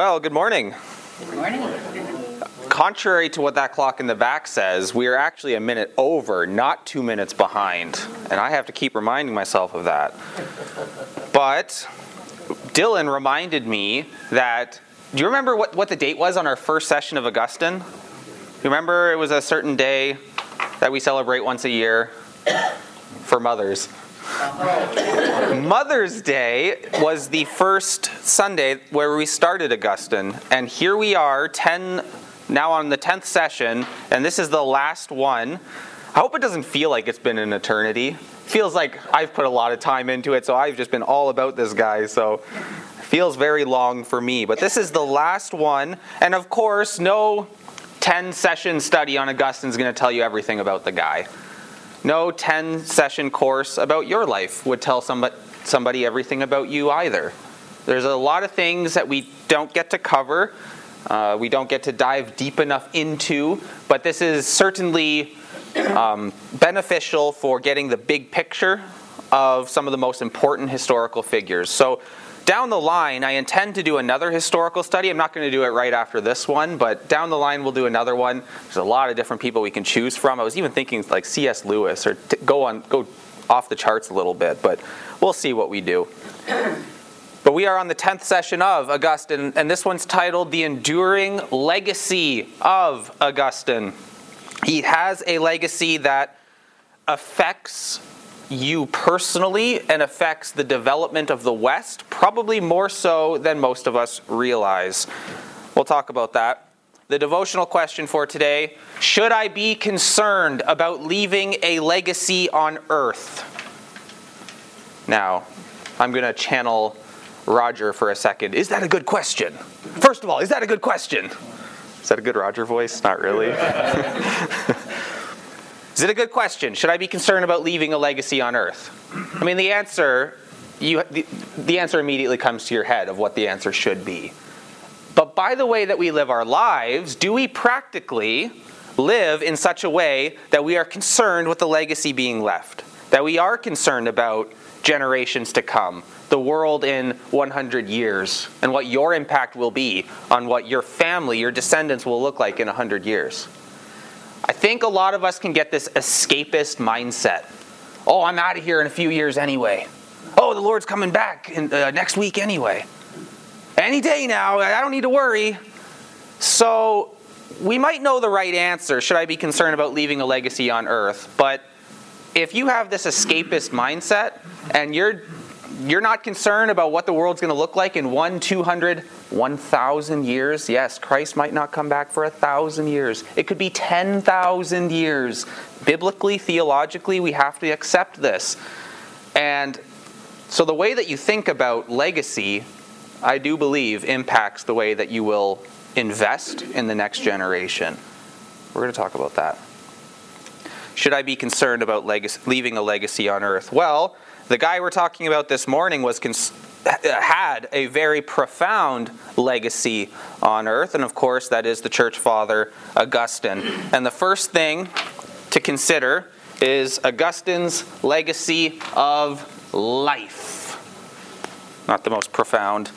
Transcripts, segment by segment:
Well, good morning. Good morning. Contrary to what that clock in the back says, we are actually a minute over, not two minutes behind. And I have to keep reminding myself of that. But Dylan reminded me that. Do you remember what, what the date was on our first session of Augustine? You remember it was a certain day that we celebrate once a year for mothers. Mother's Day was the first Sunday where we started Augustine, and here we are, 10 now on the 10th session, and this is the last one. I hope it doesn't feel like it's been an eternity. feels like I've put a lot of time into it, so I've just been all about this guy, so feels very long for me. But this is the last one, and of course, no 10 session study on Augustine is going to tell you everything about the guy. No 10 session course about your life would tell somebody, everything about you either. There's a lot of things that we don't get to cover, uh, we don't get to dive deep enough into, but this is certainly um, beneficial for getting the big picture of some of the most important historical figures. So, down the line, I intend to do another historical study. I'm not going to do it right after this one, but down the line, we'll do another one. There's a lot of different people we can choose from. I was even thinking like C.S. Lewis or t- go on, go off the charts a little bit, but we'll see what we do. But we are on the 10th session of Augustine, and this one's titled The Enduring Legacy of Augustine. He has a legacy that affects you personally and affects the development of the West, probably more so than most of us realize. We'll talk about that. The devotional question for today Should I be concerned about leaving a legacy on earth? Now, I'm going to channel Roger for a second. Is that a good question? First of all, is that a good question? Is that a good Roger voice? Not really. Is it a good question? Should I be concerned about leaving a legacy on earth? I mean, the answer, you, the, the answer immediately comes to your head of what the answer should be. But by the way that we live our lives, do we practically live in such a way that we are concerned with the legacy being left? That we are concerned about generations to come, the world in 100 years, and what your impact will be on what your family, your descendants will look like in 100 years? I think a lot of us can get this escapist mindset. Oh, I'm out of here in a few years anyway. Oh, the Lord's coming back in, uh, next week anyway. Any day now, I don't need to worry. So, we might know the right answer should I be concerned about leaving a legacy on earth, but if you have this escapist mindset and you're you're not concerned about what the world's going to look like in 1, 200, 1,000 years. Yes, Christ might not come back for a thousand years. It could be 10,000 years. Biblically, theologically, we have to accept this. And so the way that you think about legacy, I do believe, impacts the way that you will invest in the next generation. We're going to talk about that. Should I be concerned about leaving a legacy on earth? Well, the guy we're talking about this morning was cons- had a very profound legacy on earth, and of course, that is the church father Augustine. And the first thing to consider is Augustine's legacy of life. Not the most profound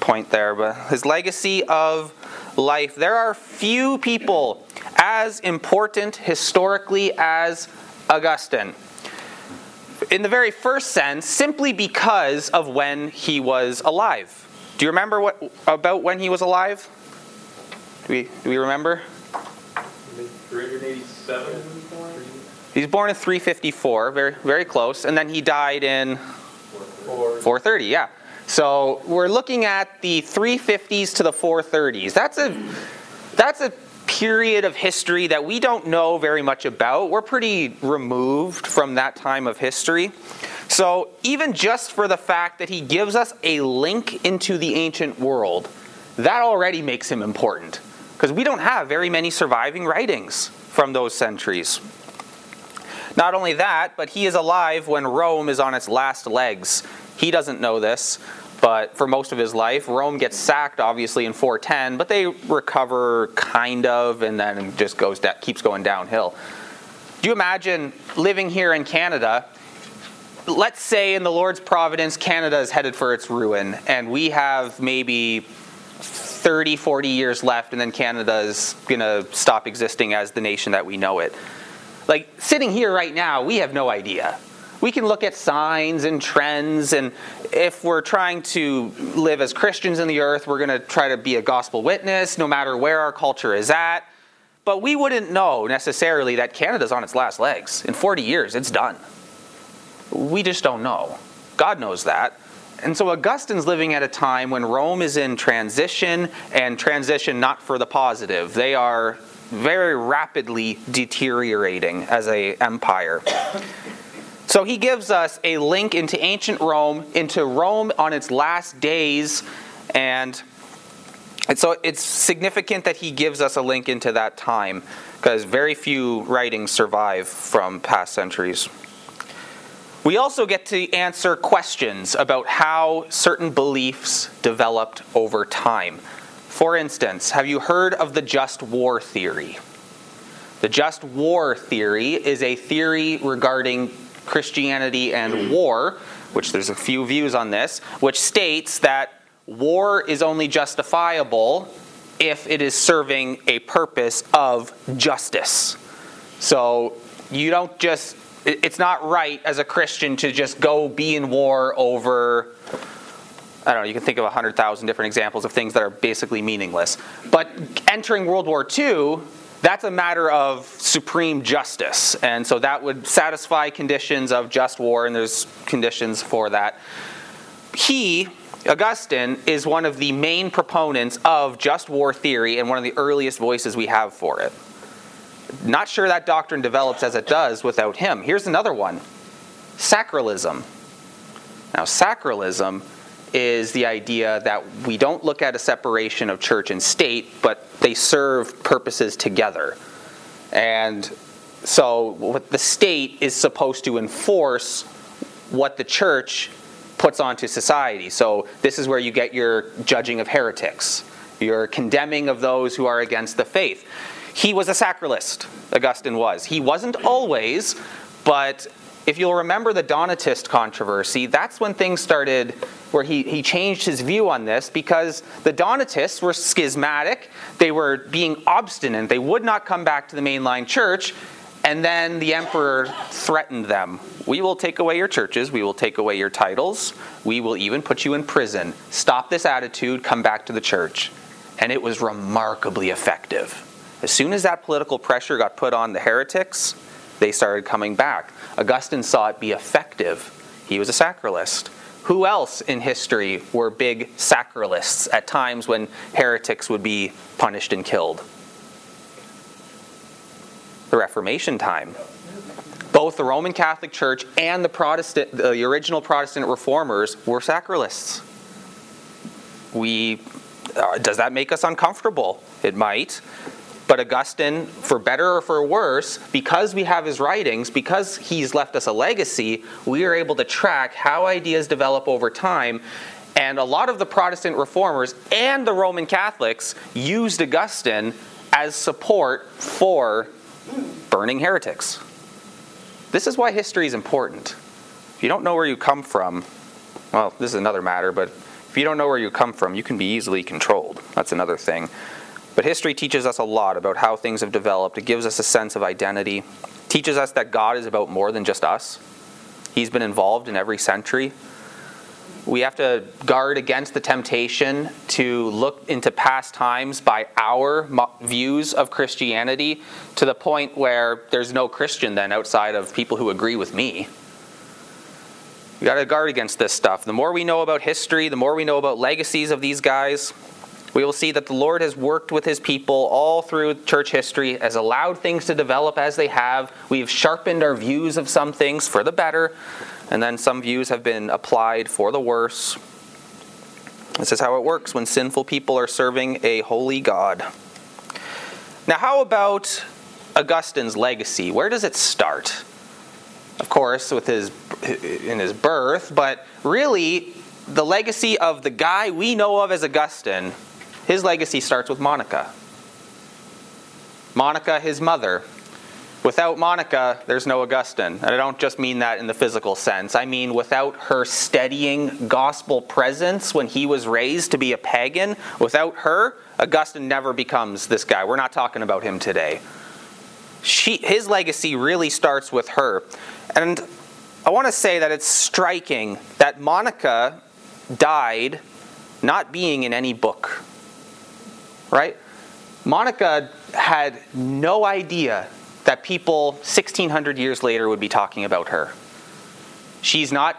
point there, but his legacy of life. There are few people as important historically as Augustine in the very first sense, simply because of when he was alive. Do you remember what about when he was alive? Do we, do we remember? 387. He's born in 354, very very close, and then he died in 430. Yeah. So we're looking at the 350s to the 430s. That's a that's a period of history that we don't know very much about. We're pretty removed from that time of history. So, even just for the fact that he gives us a link into the ancient world, that already makes him important. Because we don't have very many surviving writings from those centuries. Not only that, but he is alive when Rome is on its last legs. He doesn't know this, but for most of his life. Rome gets sacked, obviously, in 410, but they recover kind of, and then just goes da- keeps going downhill. Do you imagine living here in Canada? Let's say in the Lord's providence, Canada is headed for its ruin, and we have maybe 30, 40 years left, and then Canada is going to stop existing as the nation that we know it. Like, sitting here right now, we have no idea. We can look at signs and trends, and if we're trying to live as Christians in the earth, we're going to try to be a gospel witness no matter where our culture is at. But we wouldn't know necessarily that Canada's on its last legs. In 40 years, it's done. We just don't know. God knows that. And so Augustine's living at a time when Rome is in transition, and transition not for the positive. They are very rapidly deteriorating as a empire. So he gives us a link into ancient Rome, into Rome on its last days, and so it's significant that he gives us a link into that time because very few writings survive from past centuries. We also get to answer questions about how certain beliefs developed over time. For instance, have you heard of the just war theory? The just war theory is a theory regarding Christianity and war, which there's a few views on this, which states that war is only justifiable if it is serving a purpose of justice. So you don't just it's not right as a Christian to just go be in war over. I don't know, you can think of 100,000 different examples of things that are basically meaningless. But entering World War II, that's a matter of supreme justice. And so that would satisfy conditions of just war, and there's conditions for that. He, Augustine, is one of the main proponents of just war theory and one of the earliest voices we have for it. Not sure that doctrine develops as it does without him. Here's another one sacralism. Now, sacralism is the idea that we don't look at a separation of church and state, but they serve purposes together. And so, what the state is supposed to enforce what the church puts onto society. So, this is where you get your judging of heretics, your condemning of those who are against the faith. He was a sacralist, Augustine was. He wasn't always, but if you'll remember the Donatist controversy, that's when things started where he, he changed his view on this because the Donatists were schismatic, they were being obstinate, they would not come back to the mainline church, and then the emperor threatened them. We will take away your churches, we will take away your titles, we will even put you in prison. Stop this attitude, come back to the church. And it was remarkably effective. As soon as that political pressure got put on the heretics, they started coming back. Augustine saw it be effective. He was a sacralist. Who else in history were big sacralists at times when heretics would be punished and killed? The Reformation time. Both the Roman Catholic Church and the Protestant, the original Protestant reformers were sacralists. We, uh, does that make us uncomfortable? It might. But Augustine, for better or for worse, because we have his writings, because he's left us a legacy, we are able to track how ideas develop over time. And a lot of the Protestant reformers and the Roman Catholics used Augustine as support for burning heretics. This is why history is important. If you don't know where you come from, well, this is another matter, but if you don't know where you come from, you can be easily controlled. That's another thing. But history teaches us a lot about how things have developed. It gives us a sense of identity, teaches us that God is about more than just us. He's been involved in every century. We have to guard against the temptation to look into past times by our views of Christianity to the point where there's no Christian then outside of people who agree with me. We got to guard against this stuff. The more we know about history, the more we know about legacies of these guys, we will see that the Lord has worked with his people all through church history, has allowed things to develop as they have. We've sharpened our views of some things for the better, and then some views have been applied for the worse. This is how it works when sinful people are serving a holy God. Now, how about Augustine's legacy? Where does it start? Of course, with his in his birth, but really the legacy of the guy we know of as Augustine his legacy starts with Monica. Monica, his mother. Without Monica, there's no Augustine. And I don't just mean that in the physical sense. I mean, without her steadying gospel presence when he was raised to be a pagan, without her, Augustine never becomes this guy. We're not talking about him today. She, his legacy really starts with her. And I want to say that it's striking that Monica died not being in any book. Right? Monica had no idea that people 1600 years later would be talking about her. She's not,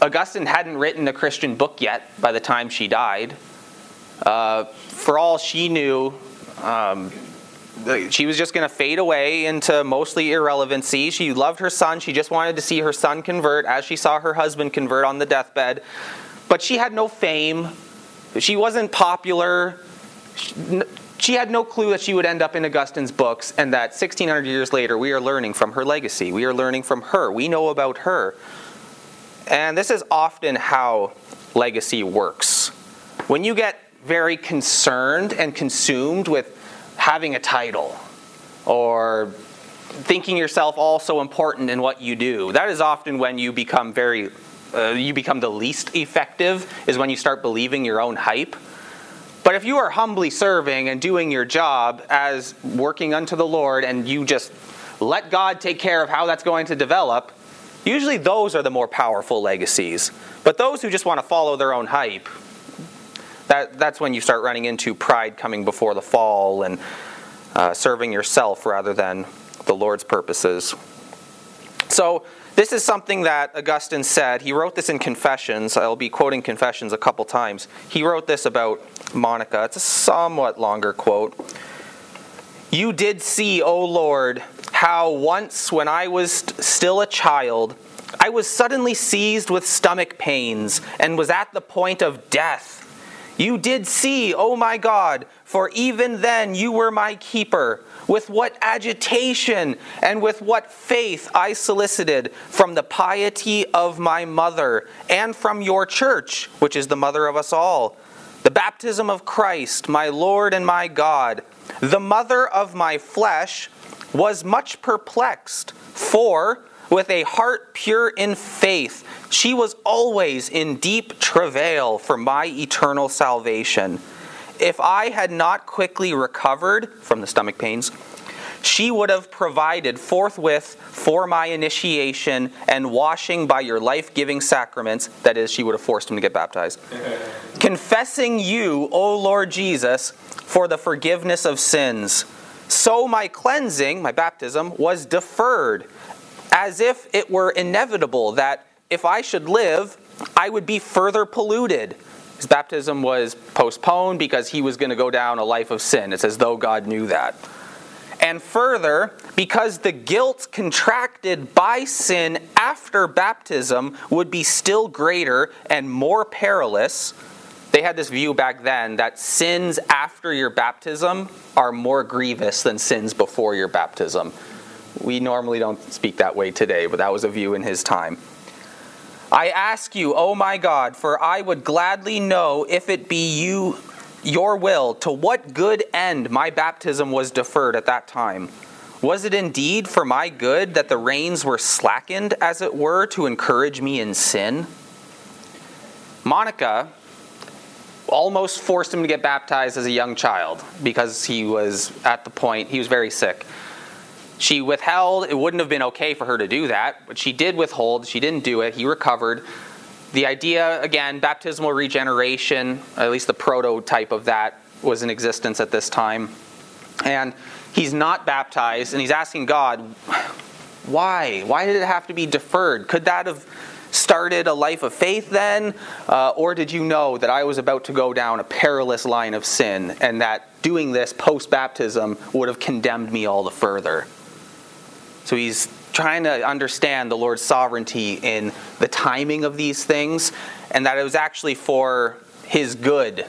Augustine hadn't written a Christian book yet by the time she died. Uh, for all she knew, um, she was just going to fade away into mostly irrelevancy. She loved her son. She just wanted to see her son convert as she saw her husband convert on the deathbed. But she had no fame. She wasn't popular she had no clue that she would end up in Augustine's books and that 1600 years later we are learning from her legacy. We are learning from her. We know about her. And this is often how legacy works. When you get very concerned and consumed with having a title or thinking yourself also important in what you do, that is often when you become very uh, you become the least effective is when you start believing your own hype but if you are humbly serving and doing your job as working unto the Lord and you just let God take care of how that's going to develop, usually those are the more powerful legacies. But those who just want to follow their own hype, that, that's when you start running into pride coming before the fall and uh, serving yourself rather than the Lord's purposes. So, this is something that Augustine said. He wrote this in Confessions. I'll be quoting Confessions a couple times. He wrote this about Monica. It's a somewhat longer quote. You did see, O Lord, how once when I was st- still a child, I was suddenly seized with stomach pains and was at the point of death. You did see, O my God, for even then you were my keeper with what agitation and with what faith I solicited from the piety of my mother and from your church, which is the mother of us all, the baptism of Christ, my Lord and my God, the mother of my flesh, was much perplexed, for with a heart pure in faith, she was always in deep travail for my eternal salvation if I had not quickly recovered from the stomach pains, she would have provided forthwith for my initiation and washing by your life giving sacraments. That is, she would have forced him to get baptized. Confessing you, O Lord Jesus, for the forgiveness of sins. So my cleansing, my baptism, was deferred, as if it were inevitable that if I should live, I would be further polluted his baptism was postponed because he was going to go down a life of sin. It's as though God knew that. And further, because the guilt contracted by sin after baptism would be still greater and more perilous, they had this view back then that sins after your baptism are more grievous than sins before your baptism. We normally don't speak that way today, but that was a view in his time. I ask you, O my God, for I would gladly know if it be you your will, to what good end my baptism was deferred at that time. Was it indeed for my good that the reins were slackened, as it were, to encourage me in sin? Monica almost forced him to get baptized as a young child because he was at the point, he was very sick. She withheld. It wouldn't have been okay for her to do that, but she did withhold. She didn't do it. He recovered. The idea, again, baptismal regeneration, at least the prototype of that, was in existence at this time. And he's not baptized, and he's asking God, why? Why did it have to be deferred? Could that have started a life of faith then? Uh, or did you know that I was about to go down a perilous line of sin and that doing this post baptism would have condemned me all the further? So he's trying to understand the Lord's sovereignty in the timing of these things, and that it was actually for his good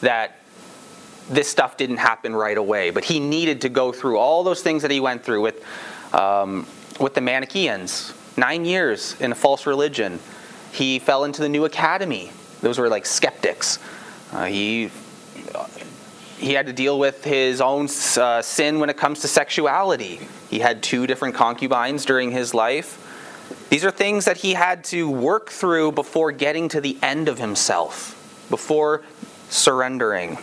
that this stuff didn't happen right away. But he needed to go through all those things that he went through with, um, with the Manichaeans nine years in a false religion. He fell into the new academy. Those were like skeptics. Uh, he he had to deal with his own uh, sin when it comes to sexuality. He had two different concubines during his life. These are things that he had to work through before getting to the end of himself, before surrendering.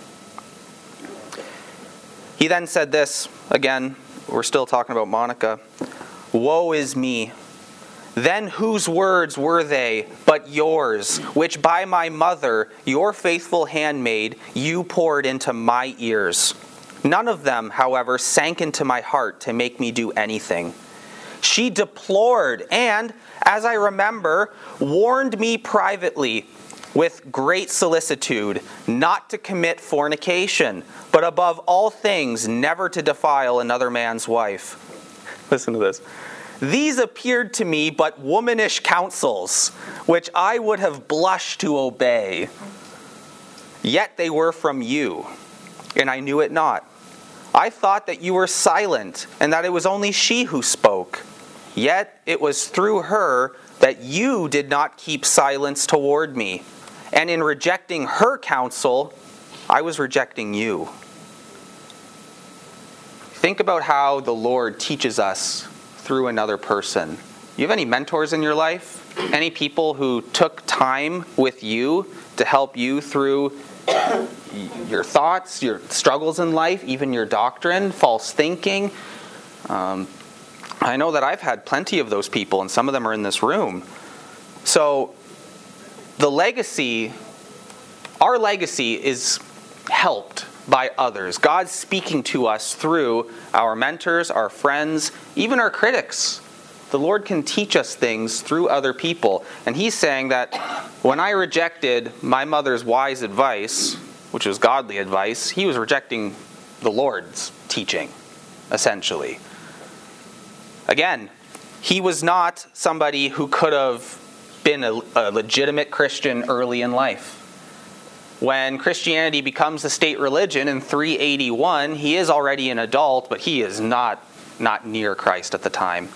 He then said this again, we're still talking about Monica Woe is me! Then whose words were they but yours, which by my mother, your faithful handmaid, you poured into my ears? None of them, however, sank into my heart to make me do anything. She deplored and, as I remember, warned me privately with great solicitude not to commit fornication, but above all things, never to defile another man's wife. Listen to this. These appeared to me but womanish counsels, which I would have blushed to obey. Yet they were from you, and I knew it not. I thought that you were silent, and that it was only she who spoke. Yet it was through her that you did not keep silence toward me. And in rejecting her counsel, I was rejecting you. Think about how the Lord teaches us through another person. You have any mentors in your life? Any people who took time with you to help you through your thoughts, your struggles in life, even your doctrine, false thinking? Um, I know that I've had plenty of those people, and some of them are in this room. So, the legacy, our legacy is helped by others. God's speaking to us through our mentors, our friends, even our critics. The Lord can teach us things through other people. And He's saying that when I rejected my mother's wise advice, which was godly advice, He was rejecting the Lord's teaching, essentially. Again, he was not somebody who could have been a, a, legitimate Christian early in life. When Christianity becomes a state religion in 381, he is already an adult, but he is not, not near Christ at the time.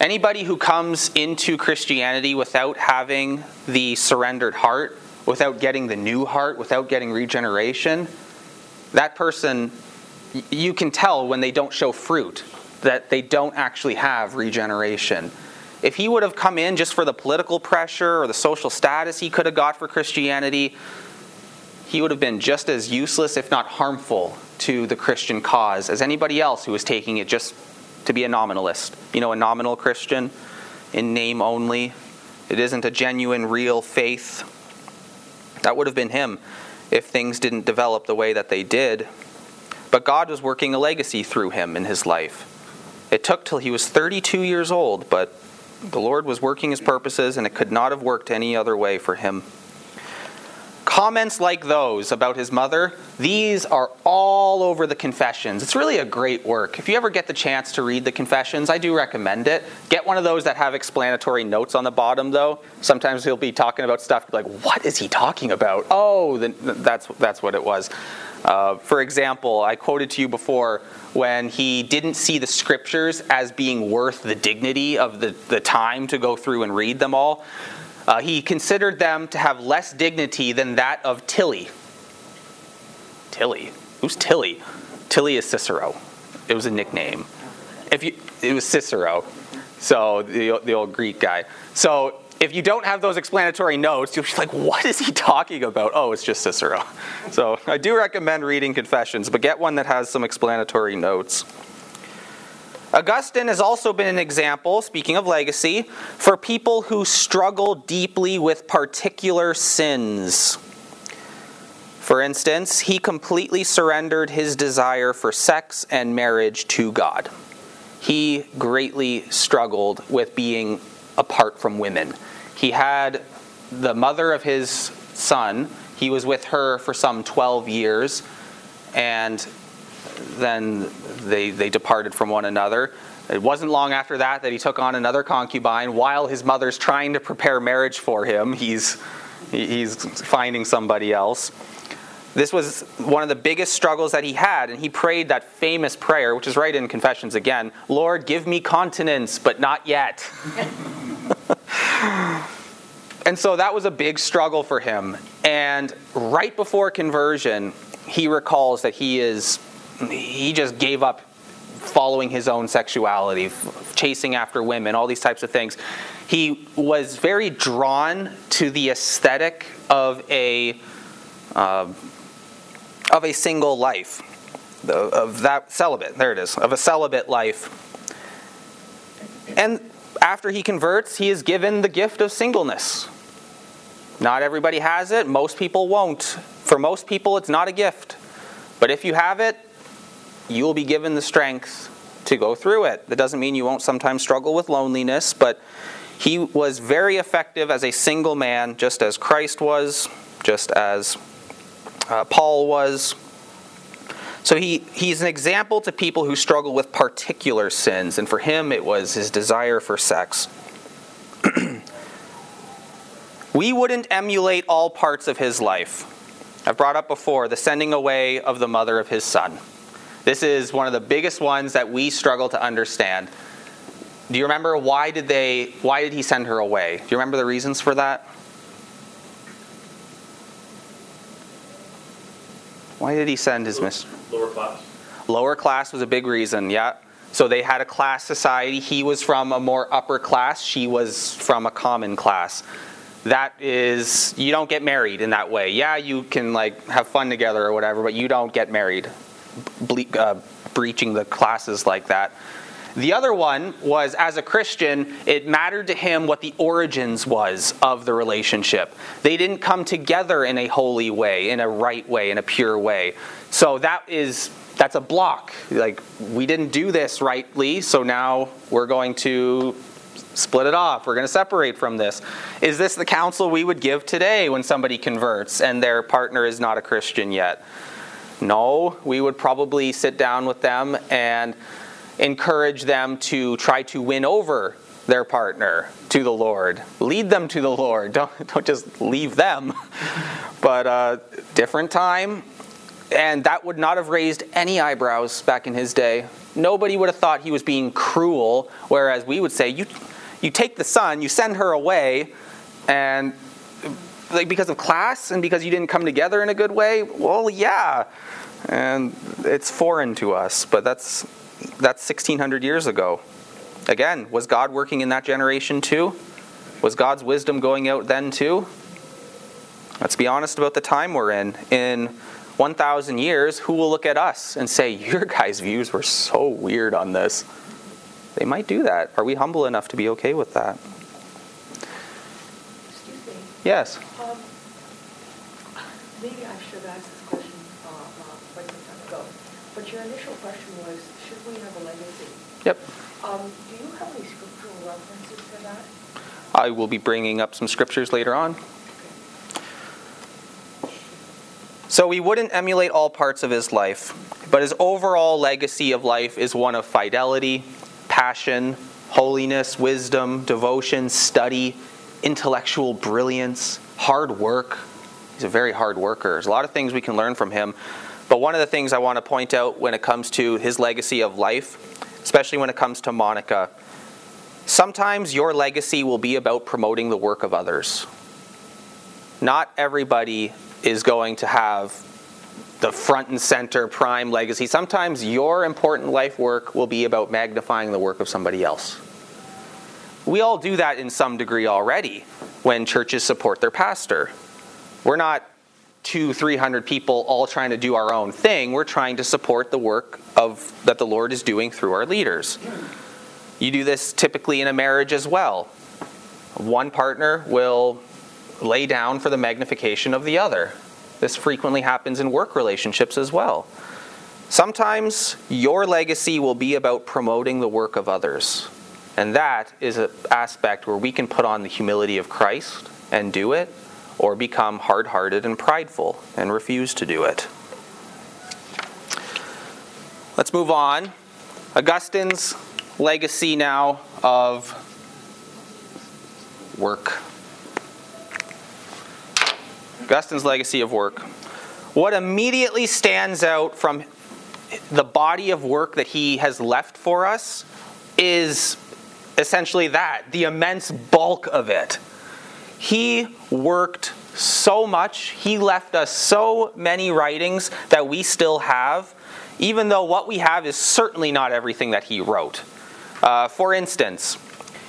Anybody who comes into Christianity without having the surrendered heart, without getting the new heart, without getting regeneration, that person, you can tell when they don't show fruit that they don't actually have regeneration. If he would have come in just for the political pressure or the social status he could have got for Christianity, he would have been just as useless, if not harmful, to the Christian cause as anybody else who was taking it just to be a nominalist. You know, a nominal Christian in name only. It isn't a genuine, real faith. That would have been him if things didn't develop the way that they did. But God was working a legacy through him in his life. It took till he was 32 years old, but the Lord was working his purposes, and it could not have worked any other way for him. Comments like those about his mother, these are all over the Confessions. It's really a great work. If you ever get the chance to read the Confessions, I do recommend it. Get one of those that have explanatory notes on the bottom, though. Sometimes he'll be talking about stuff like, what is he talking about? Oh, that's, that's what it was. Uh, for example, I quoted to you before when he didn't see the scriptures as being worth the dignity of the, the time to go through and read them all. Uh, he considered them to have less dignity than that of Tully. Tully? Who's Tully? Tully is Cicero. It was a nickname. If you, it was Cicero, so the, the old Greek guy. So if you don't have those explanatory notes, you'll be like, what is he talking about? Oh, it's just Cicero. So I do recommend reading Confessions, but get one that has some explanatory notes. Augustine has also been an example, speaking of legacy, for people who struggle deeply with particular sins. For instance, he completely surrendered his desire for sex and marriage to God. He greatly struggled with being apart from women. He had the mother of his son, he was with her for some 12 years, and then they, they departed from one another. It wasn't long after that that he took on another concubine while his mother's trying to prepare marriage for him. He's, he's finding somebody else. This was one of the biggest struggles that he had, and he prayed that famous prayer, which is right in Confessions again Lord, give me continence, but not yet. And so that was a big struggle for him. And right before conversion, he recalls that he is he just gave up following his own sexuality, chasing after women, all these types of things. He was very drawn to the aesthetic of a uh, of a single life, of that celibate. There it is, of a celibate life. And after he converts, he is given the gift of singleness. Not everybody has it, most people won't. For most people, it's not a gift. But if you have it, you will be given the strength to go through it. That doesn't mean you won't sometimes struggle with loneliness, but he was very effective as a single man, just as Christ was, just as uh, Paul was. So he, he's an example to people who struggle with particular sins, and for him it was his desire for sex. we wouldn't emulate all parts of his life. I've brought up before the sending away of the mother of his son. This is one of the biggest ones that we struggle to understand. Do you remember why did they why did he send her away? Do you remember the reasons for that? Why did he send his mistress? Lower class. Lower class was a big reason, yeah. So they had a class society. He was from a more upper class, she was from a common class. That is, you don't get married in that way. Yeah, you can like have fun together or whatever, but you don't get married ble- uh, breaching the classes like that. The other one was as a Christian, it mattered to him what the origins was of the relationship. They didn't come together in a holy way, in a right way, in a pure way. So that is that's a block. Like we didn't do this rightly, so now we're going to split it off. We're going to separate from this. Is this the counsel we would give today when somebody converts and their partner is not a Christian yet? No, we would probably sit down with them and encourage them to try to win over their partner to the Lord. Lead them to the Lord. Don't, don't just leave them. But uh, different time. And that would not have raised any eyebrows back in his day. Nobody would have thought he was being cruel, whereas we would say, you, you take the son, you send her away, and like because of class and because you didn't come together in a good way? Well, yeah. And it's foreign to us, but that's that's 1600 years ago. Again, was God working in that generation too? Was God's wisdom going out then too? Let's be honest about the time we're in. In 1,000 years, who will look at us and say, Your guys' views were so weird on this? They might do that. Are we humble enough to be okay with that? Excuse me. Yes. Um, maybe I should have asked this question uh, uh, quite some time ago. But your initial question was, we have a legacy? Yep. Um, do you have any scriptural references for that? I will be bringing up some scriptures later on. So we wouldn't emulate all parts of his life, but his overall legacy of life is one of fidelity, passion, holiness, wisdom, devotion, study, intellectual brilliance, hard work. He's a very hard worker. There's a lot of things we can learn from him. But one of the things I want to point out when it comes to his legacy of life, especially when it comes to Monica, sometimes your legacy will be about promoting the work of others. Not everybody is going to have the front and center prime legacy. Sometimes your important life work will be about magnifying the work of somebody else. We all do that in some degree already when churches support their pastor. We're not two, three hundred people all trying to do our own thing. We're trying to support the work of that the Lord is doing through our leaders. You do this typically in a marriage as well. One partner will lay down for the magnification of the other. This frequently happens in work relationships as well. Sometimes your legacy will be about promoting the work of others. And that is an aspect where we can put on the humility of Christ and do it, or become hard hearted and prideful and refuse to do it. Let's move on. Augustine's legacy now of work. Augustine's legacy of work. What immediately stands out from the body of work that he has left for us is essentially that the immense bulk of it. He worked so much, he left us so many writings that we still have, even though what we have is certainly not everything that he wrote. Uh, for instance,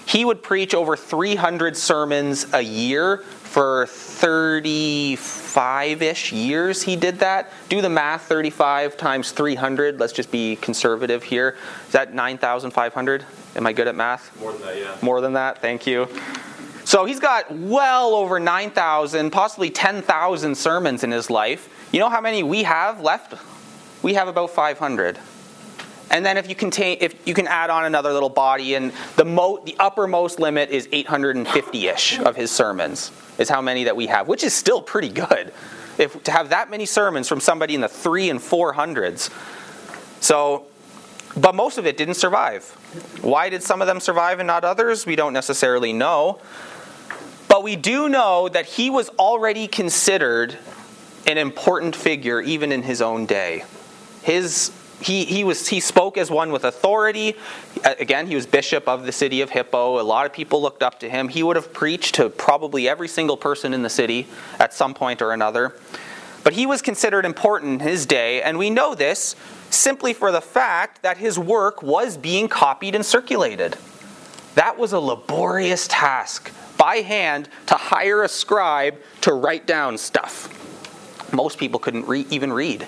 he would preach over 300 sermons a year for 35 ish years. He did that. Do the math 35 times 300. Let's just be conservative here. Is that 9,500? Am I good at math? More than that, yeah. More than that, thank you. So he's got well over 9,000, possibly 10,000 sermons in his life. You know how many we have left? We have about 500. And then if you contain, if you can add on another little body, and the mo, the uppermost limit is 850ish of his sermons is how many that we have, which is still pretty good. If to have that many sermons from somebody in the three and four hundreds, so, but most of it didn't survive. Why did some of them survive and not others? We don't necessarily know. But we do know that he was already considered an important figure even in his own day. His he, he, was, he spoke as one with authority. Again, he was bishop of the city of Hippo. A lot of people looked up to him. He would have preached to probably every single person in the city at some point or another. But he was considered important in his day, and we know this simply for the fact that his work was being copied and circulated. That was a laborious task by hand to hire a scribe to write down stuff. Most people couldn't re- even read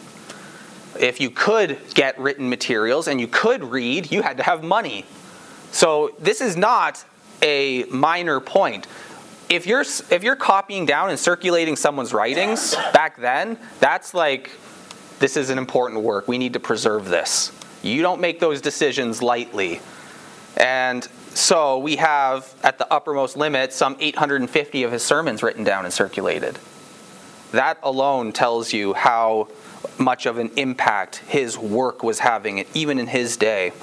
if you could get written materials and you could read, you had to have money. So this is not a minor point. If you're if you're copying down and circulating someone's writings back then, that's like this is an important work. We need to preserve this. You don't make those decisions lightly. And so we have at the uppermost limit some 850 of his sermons written down and circulated. That alone tells you how much of an impact his work was having, even in his day.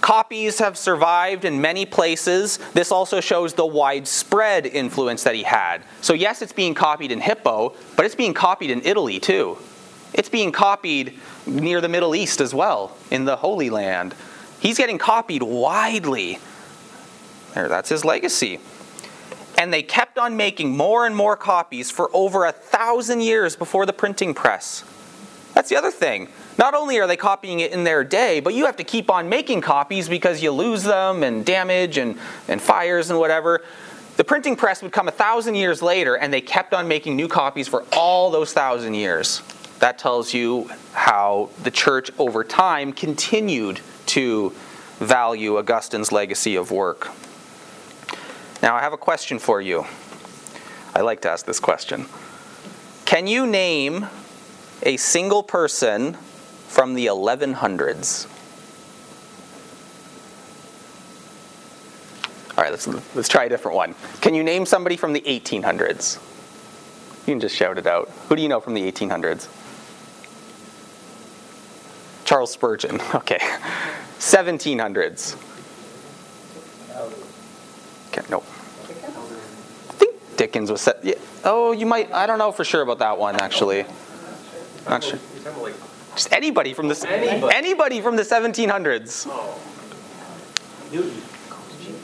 Copies have survived in many places. This also shows the widespread influence that he had. So, yes, it's being copied in Hippo, but it's being copied in Italy too. It's being copied near the Middle East as well, in the Holy Land. He's getting copied widely. There, that's his legacy and they kept on making more and more copies for over a thousand years before the printing press. That's the other thing. Not only are they copying it in their day, but you have to keep on making copies because you lose them and damage and, and fires and whatever. The printing press would come a thousand years later, and they kept on making new copies for all those thousand years. That tells you how the church over time continued to value Augustine's legacy of work. Now, I have a question for you. I like to ask this question. Can you name a single person from the 1100s? All right, let's, let's try a different one. Can you name somebody from the 1800s? You can just shout it out. Who do you know from the 1800s? Charles Spurgeon. Okay. 1700s. Okay, no. I think Dickens was set. Yeah. Oh, you might. I don't know for sure about that one actually. Not sure. Just anybody from the anybody, anybody from the 1700s. Newton.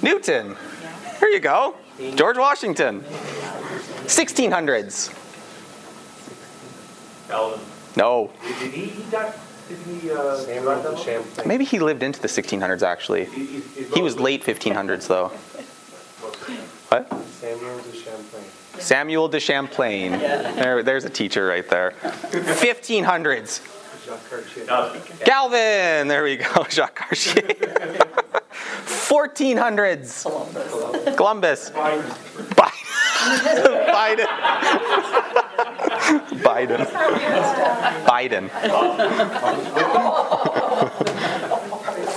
Newton. Here you go. George Washington. 1600s. Calvin. No. Did he, he died? Did he, uh, Champlain. Maybe he lived into the 1600s actually. He was late 1500s though. What? Samuel de Champlain. Samuel de Champlain. There, there's a teacher right there. 1500s. Jacques Cartier. Calvin. There we go. Jacques Cartier. 1400s. Columbus. Biden. Biden. Biden. Biden. Biden.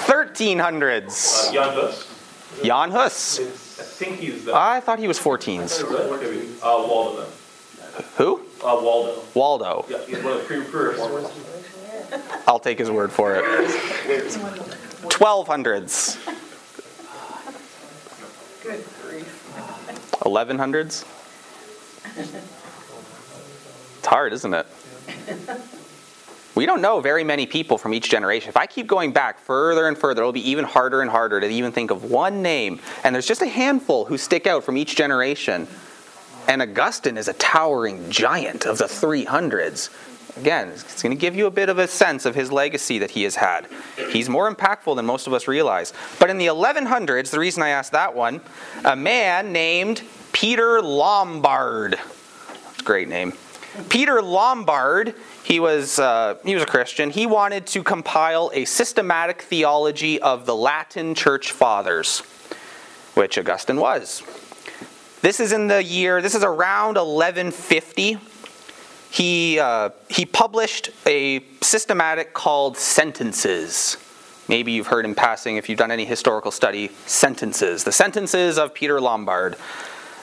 1300s. Uh, Jan Hus. Jan Hus. I think he's the. I thought he was 14s. Uh, Waldo. Who? Uh, Waldo. Waldo. Yeah, he's one of the pre first. I'll take his word for it. 1200s. Good grief. 1100s. It's hard, isn't it? We don't know very many people from each generation. If I keep going back further and further, it'll be even harder and harder to even think of one name. And there's just a handful who stick out from each generation. And Augustine is a towering giant of the 300s. Again, it's going to give you a bit of a sense of his legacy that he has had. He's more impactful than most of us realize. But in the 1100s, the reason I asked that one, a man named Peter Lombard, great name. Peter Lombard, he was, uh, he was a Christian. He wanted to compile a systematic theology of the Latin church fathers, which Augustine was. This is in the year, this is around 1150 he, uh, he published a systematic called Sentences. Maybe you've heard in passing, if you've done any historical study, Sentences. The Sentences of Peter Lombard.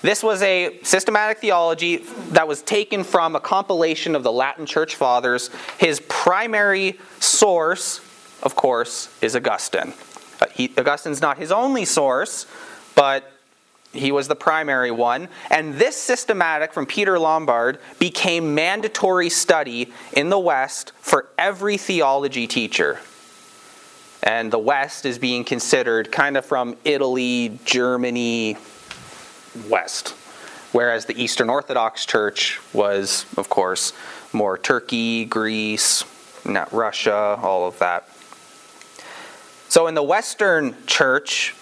This was a systematic theology that was taken from a compilation of the Latin Church Fathers. His primary source, of course, is Augustine. Uh, he, Augustine's not his only source, but he was the primary one. And this systematic from Peter Lombard became mandatory study in the West for every theology teacher. And the West is being considered kind of from Italy, Germany, West. Whereas the Eastern Orthodox Church was, of course, more Turkey, Greece, not Russia, all of that. So in the Western Church,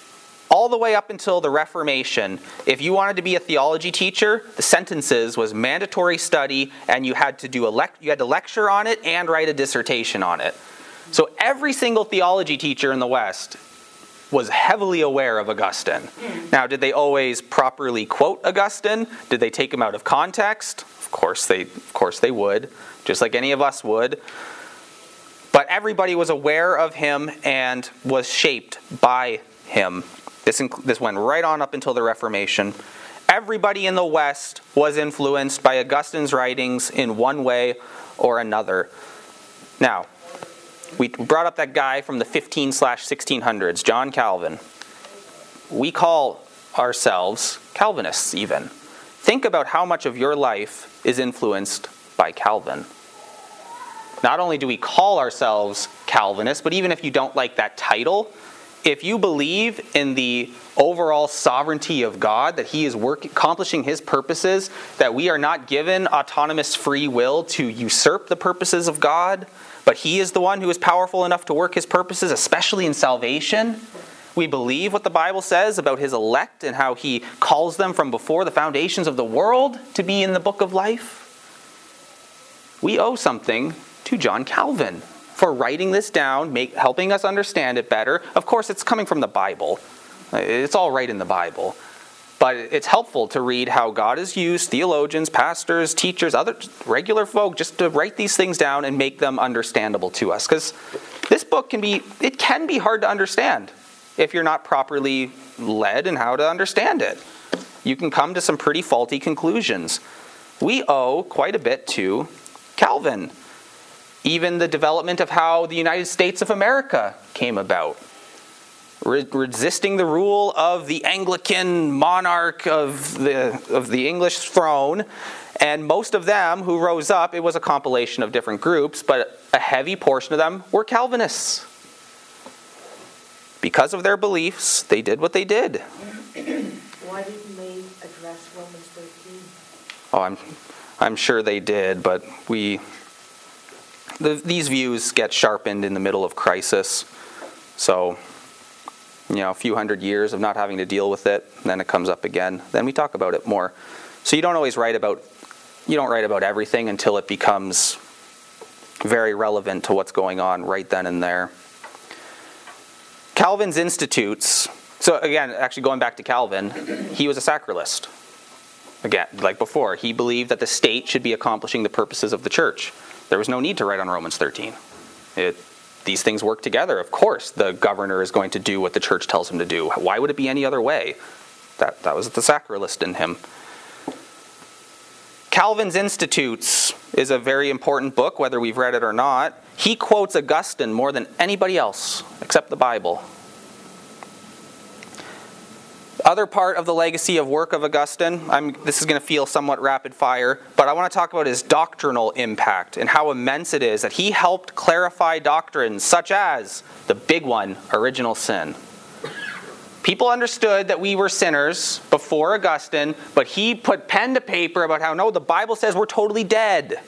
all the way up until the Reformation, if you wanted to be a theology teacher, the sentences was mandatory study, and you had to do a lec- you had to lecture on it and write a dissertation on it. So every single theology teacher in the West was heavily aware of Augustine. Now, did they always properly quote Augustine? Did they take him out of context? Of course they of course they would, just like any of us would. But everybody was aware of him and was shaped by him. This, inc- this went right on up until the Reformation. Everybody in the West was influenced by Augustine's writings in one way or another. Now, we brought up that guy from the 15 slash 1600s, John Calvin. We call ourselves Calvinists, even. Think about how much of your life is influenced by Calvin. Not only do we call ourselves Calvinists, but even if you don't like that title, if you believe in the overall sovereignty of God, that He is work, accomplishing His purposes, that we are not given autonomous free will to usurp the purposes of God, but He is the one who is powerful enough to work His purposes, especially in salvation. We believe what the Bible says about His elect and how He calls them from before the foundations of the world to be in the book of life. We owe something to John Calvin for writing this down, make, helping us understand it better. Of course, it's coming from the Bible, it's all right in the Bible. But it's helpful to read how God has used theologians, pastors, teachers, other regular folk just to write these things down and make them understandable to us. Because this book can be, it can be hard to understand if you're not properly led in how to understand it. You can come to some pretty faulty conclusions. We owe quite a bit to Calvin even the development of how the United States of America came about. Re- resisting the rule of the Anglican monarch of the, of the English throne, and most of them who rose up, it was a compilation of different groups, but a heavy portion of them were Calvinists. Because of their beliefs, they did what they did. Why didn't they address Romans 13? Oh, I'm, I'm sure they did, but we the, these views get sharpened in the middle of crisis. So, you know, a few hundred years of not having to deal with it, then it comes up again. Then we talk about it more. So you don't always write about you don't write about everything until it becomes very relevant to what's going on right then and there. Calvin's institutes. So again, actually going back to Calvin, he was a sacralist. Again, like before, he believed that the state should be accomplishing the purposes of the church. There was no need to write on Romans 13. It, these things work together. Of course, the governor is going to do what the church tells him to do. Why would it be any other way? That, that was the sacralist in him. Calvin's Institutes is a very important book, whether we've read it or not. He quotes Augustine more than anybody else, except the Bible. Other part of the legacy of work of Augustine, I'm, this is going to feel somewhat rapid fire, but I want to talk about his doctrinal impact and how immense it is that he helped clarify doctrines such as the big one, original sin. People understood that we were sinners before Augustine, but he put pen to paper about how no, the Bible says we're totally dead.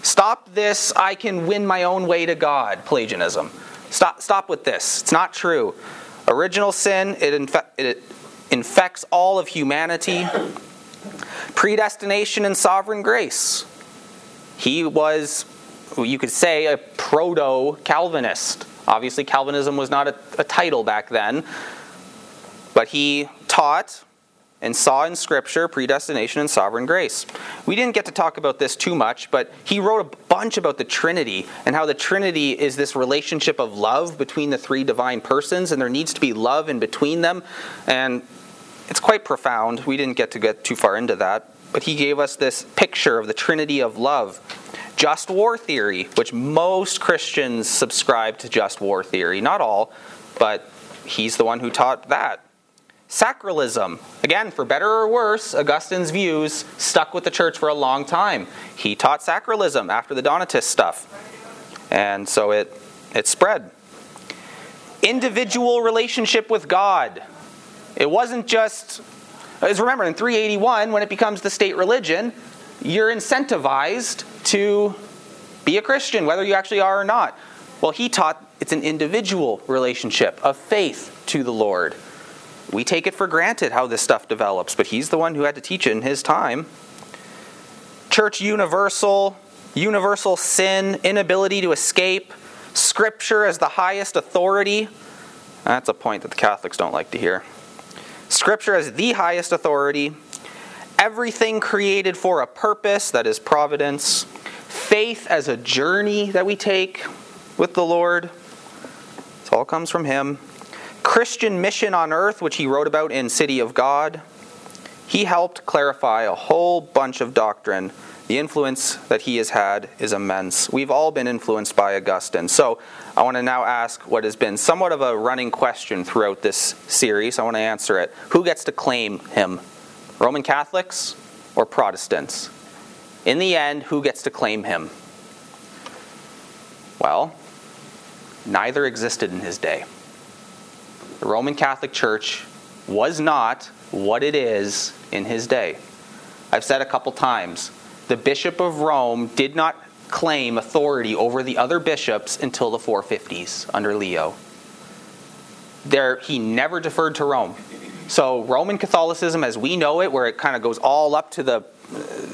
Stop this, I can win my own way to God, Pelagianism. Stop, stop with this. It's not true. Original sin, it, infe- it infects all of humanity. Predestination and sovereign grace. He was, you could say, a proto Calvinist. Obviously, Calvinism was not a, a title back then, but he taught and saw in Scripture predestination and sovereign grace. We didn't get to talk about this too much, but he wrote a bunch about the Trinity and how the Trinity is this relationship of love between the three divine persons, and there needs to be love in between them. And it's quite profound. We didn't get to get too far into that, but he gave us this picture of the Trinity of love. Just war theory, which most Christians subscribe to just war theory. Not all, but he's the one who taught that. Sacralism. Again, for better or worse, Augustine's views stuck with the church for a long time. He taught sacralism after the Donatist stuff. And so it, it spread. Individual relationship with God. It wasn't just, as remember, in 381, when it becomes the state religion, you're incentivized to be a Christian, whether you actually are or not. Well, he taught it's an individual relationship of faith to the Lord we take it for granted how this stuff develops, but he's the one who had to teach it in his time. Church universal, universal sin, inability to escape, scripture as the highest authority. That's a point that the Catholics don't like to hear. Scripture as the highest authority, everything created for a purpose, that is providence, faith as a journey that we take with the Lord. It all comes from Him. Christian mission on earth, which he wrote about in City of God, he helped clarify a whole bunch of doctrine. The influence that he has had is immense. We've all been influenced by Augustine. So I want to now ask what has been somewhat of a running question throughout this series. I want to answer it. Who gets to claim him? Roman Catholics or Protestants? In the end, who gets to claim him? Well, neither existed in his day the Roman Catholic Church was not what it is in his day. I've said a couple times the Bishop of Rome did not claim authority over the other bishops until the 450s under Leo. There, he never deferred to Rome. So Roman Catholicism, as we know it, where it kind of goes all up to the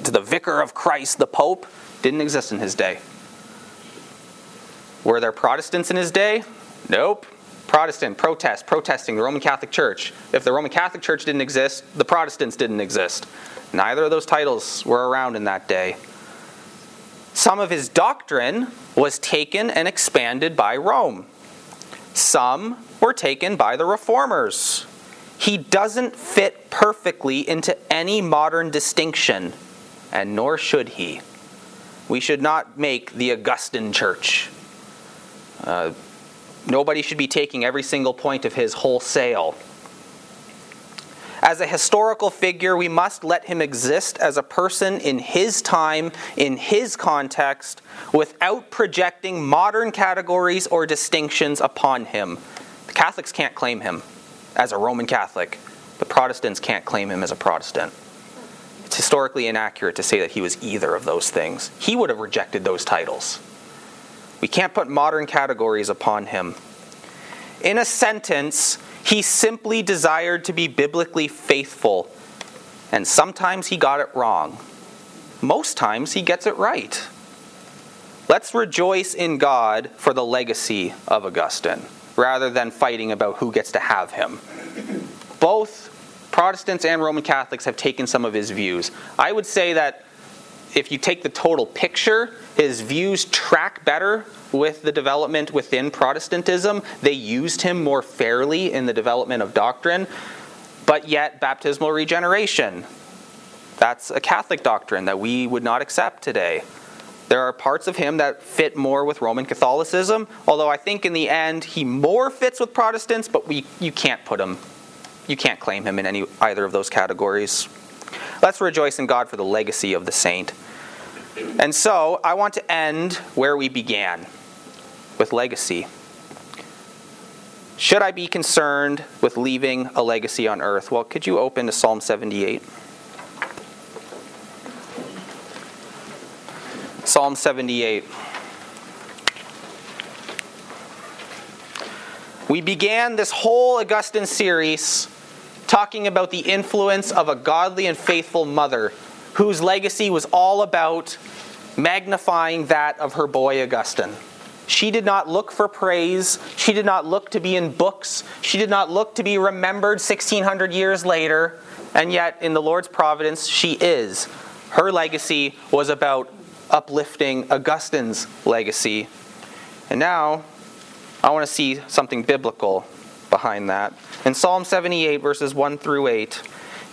to the Vicar of Christ, the Pope, didn't exist in his day. Were there Protestants in his day? Nope. Protestant, protest, protesting the Roman Catholic Church. If the Roman Catholic Church didn't exist, the Protestants didn't exist. Neither of those titles were around in that day. Some of his doctrine was taken and expanded by Rome. Some were taken by the reformers. He doesn't fit perfectly into any modern distinction, and nor should he. We should not make the Augustan church. Uh, Nobody should be taking every single point of his wholesale. As a historical figure, we must let him exist as a person in his time, in his context, without projecting modern categories or distinctions upon him. The Catholics can't claim him as a Roman Catholic, the Protestants can't claim him as a Protestant. It's historically inaccurate to say that he was either of those things. He would have rejected those titles. We can't put modern categories upon him. In a sentence, he simply desired to be biblically faithful, and sometimes he got it wrong. Most times he gets it right. Let's rejoice in God for the legacy of Augustine, rather than fighting about who gets to have him. Both Protestants and Roman Catholics have taken some of his views. I would say that if you take the total picture, his views track better with the development within Protestantism. They used him more fairly in the development of doctrine, but yet baptismal regeneration. That's a Catholic doctrine that we would not accept today. There are parts of him that fit more with Roman Catholicism, although I think in the end he more fits with Protestants, but we, you can't put him you can't claim him in any either of those categories. Let's rejoice in God for the legacy of the saint. And so, I want to end where we began with legacy. Should I be concerned with leaving a legacy on earth? Well, could you open to Psalm 78? Psalm 78. We began this whole Augustine series talking about the influence of a godly and faithful mother whose legacy was all about magnifying that of her boy Augustine. She did not look for praise. She did not look to be in books. She did not look to be remembered 1600 years later. And yet, in the Lord's providence, she is. Her legacy was about uplifting Augustine's legacy. And now, I want to see something biblical behind that. In Psalm 78, verses 1 through 8,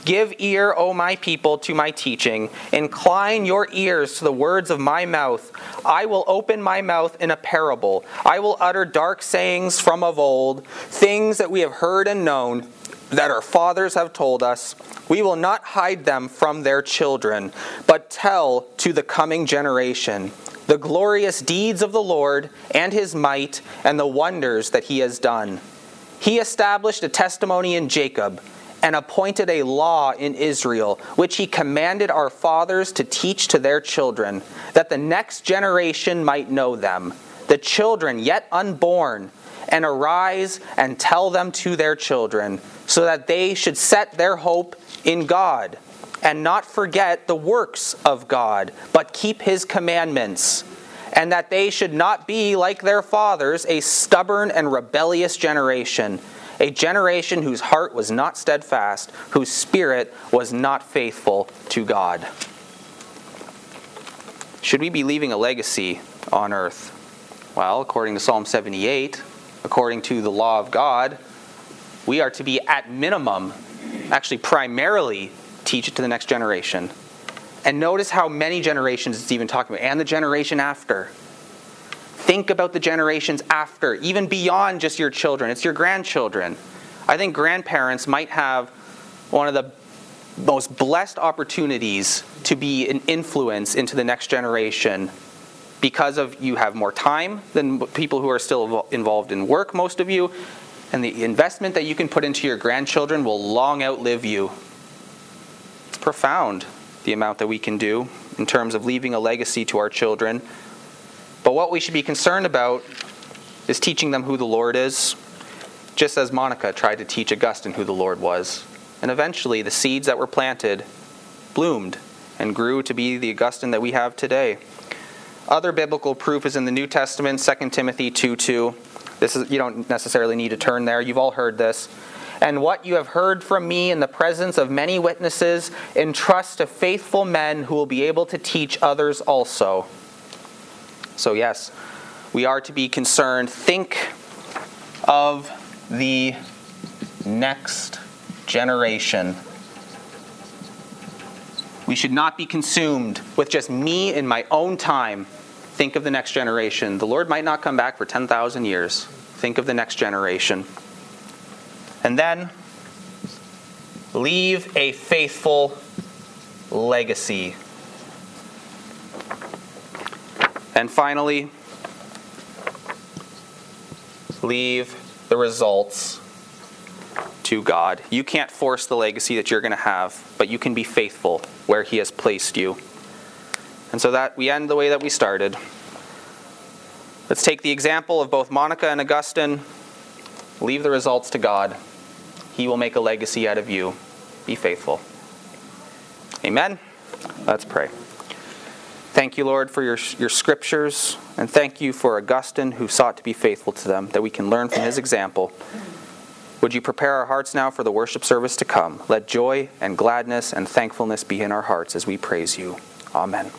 Give ear, O my people, to my teaching. Incline your ears to the words of my mouth. I will open my mouth in a parable. I will utter dark sayings from of old, things that we have heard and known, that our fathers have told us. We will not hide them from their children, but tell to the coming generation the glorious deeds of the Lord and his might and the wonders that he has done. He established a testimony in Jacob and appointed a law in Israel, which he commanded our fathers to teach to their children, that the next generation might know them, the children yet unborn, and arise and tell them to their children, so that they should set their hope in God, and not forget the works of God, but keep his commandments. And that they should not be like their fathers, a stubborn and rebellious generation a generation whose heart was not steadfast, whose spirit was not faithful to God. Should we be leaving a legacy on earth? Well, according to Psalm 78, according to the law of God, we are to be at minimum, actually primarily, teach it to the next generation. And notice how many generations it's even talking about, and the generation after. Think about the generations after, even beyond just your children. It's your grandchildren. I think grandparents might have one of the most blessed opportunities to be an influence into the next generation because of you have more time than people who are still involved in work most of you and the investment that you can put into your grandchildren will long outlive you it's profound the amount that we can do in terms of leaving a legacy to our children but what we should be concerned about is teaching them who the Lord is, just as Monica tried to teach Augustine who the Lord was. And eventually, the seeds that were planted bloomed and grew to be the Augustine that we have today. Other biblical proof is in the New Testament, 2 Timothy 2 2. This is, you don't necessarily need to turn there. You've all heard this. And what you have heard from me in the presence of many witnesses, entrust to faithful men who will be able to teach others also. So, yes, we are to be concerned. Think of the next generation. We should not be consumed with just me in my own time. Think of the next generation. The Lord might not come back for 10,000 years. Think of the next generation. And then leave a faithful legacy And finally, leave the results to God. You can't force the legacy that you're going to have, but you can be faithful where He has placed you. And so that we end the way that we started. Let's take the example of both Monica and Augustine. Leave the results to God. He will make a legacy out of you. Be faithful. Amen. Let's pray. Thank you, Lord, for your, your scriptures, and thank you for Augustine who sought to be faithful to them, that we can learn from his example. Would you prepare our hearts now for the worship service to come? Let joy and gladness and thankfulness be in our hearts as we praise you. Amen.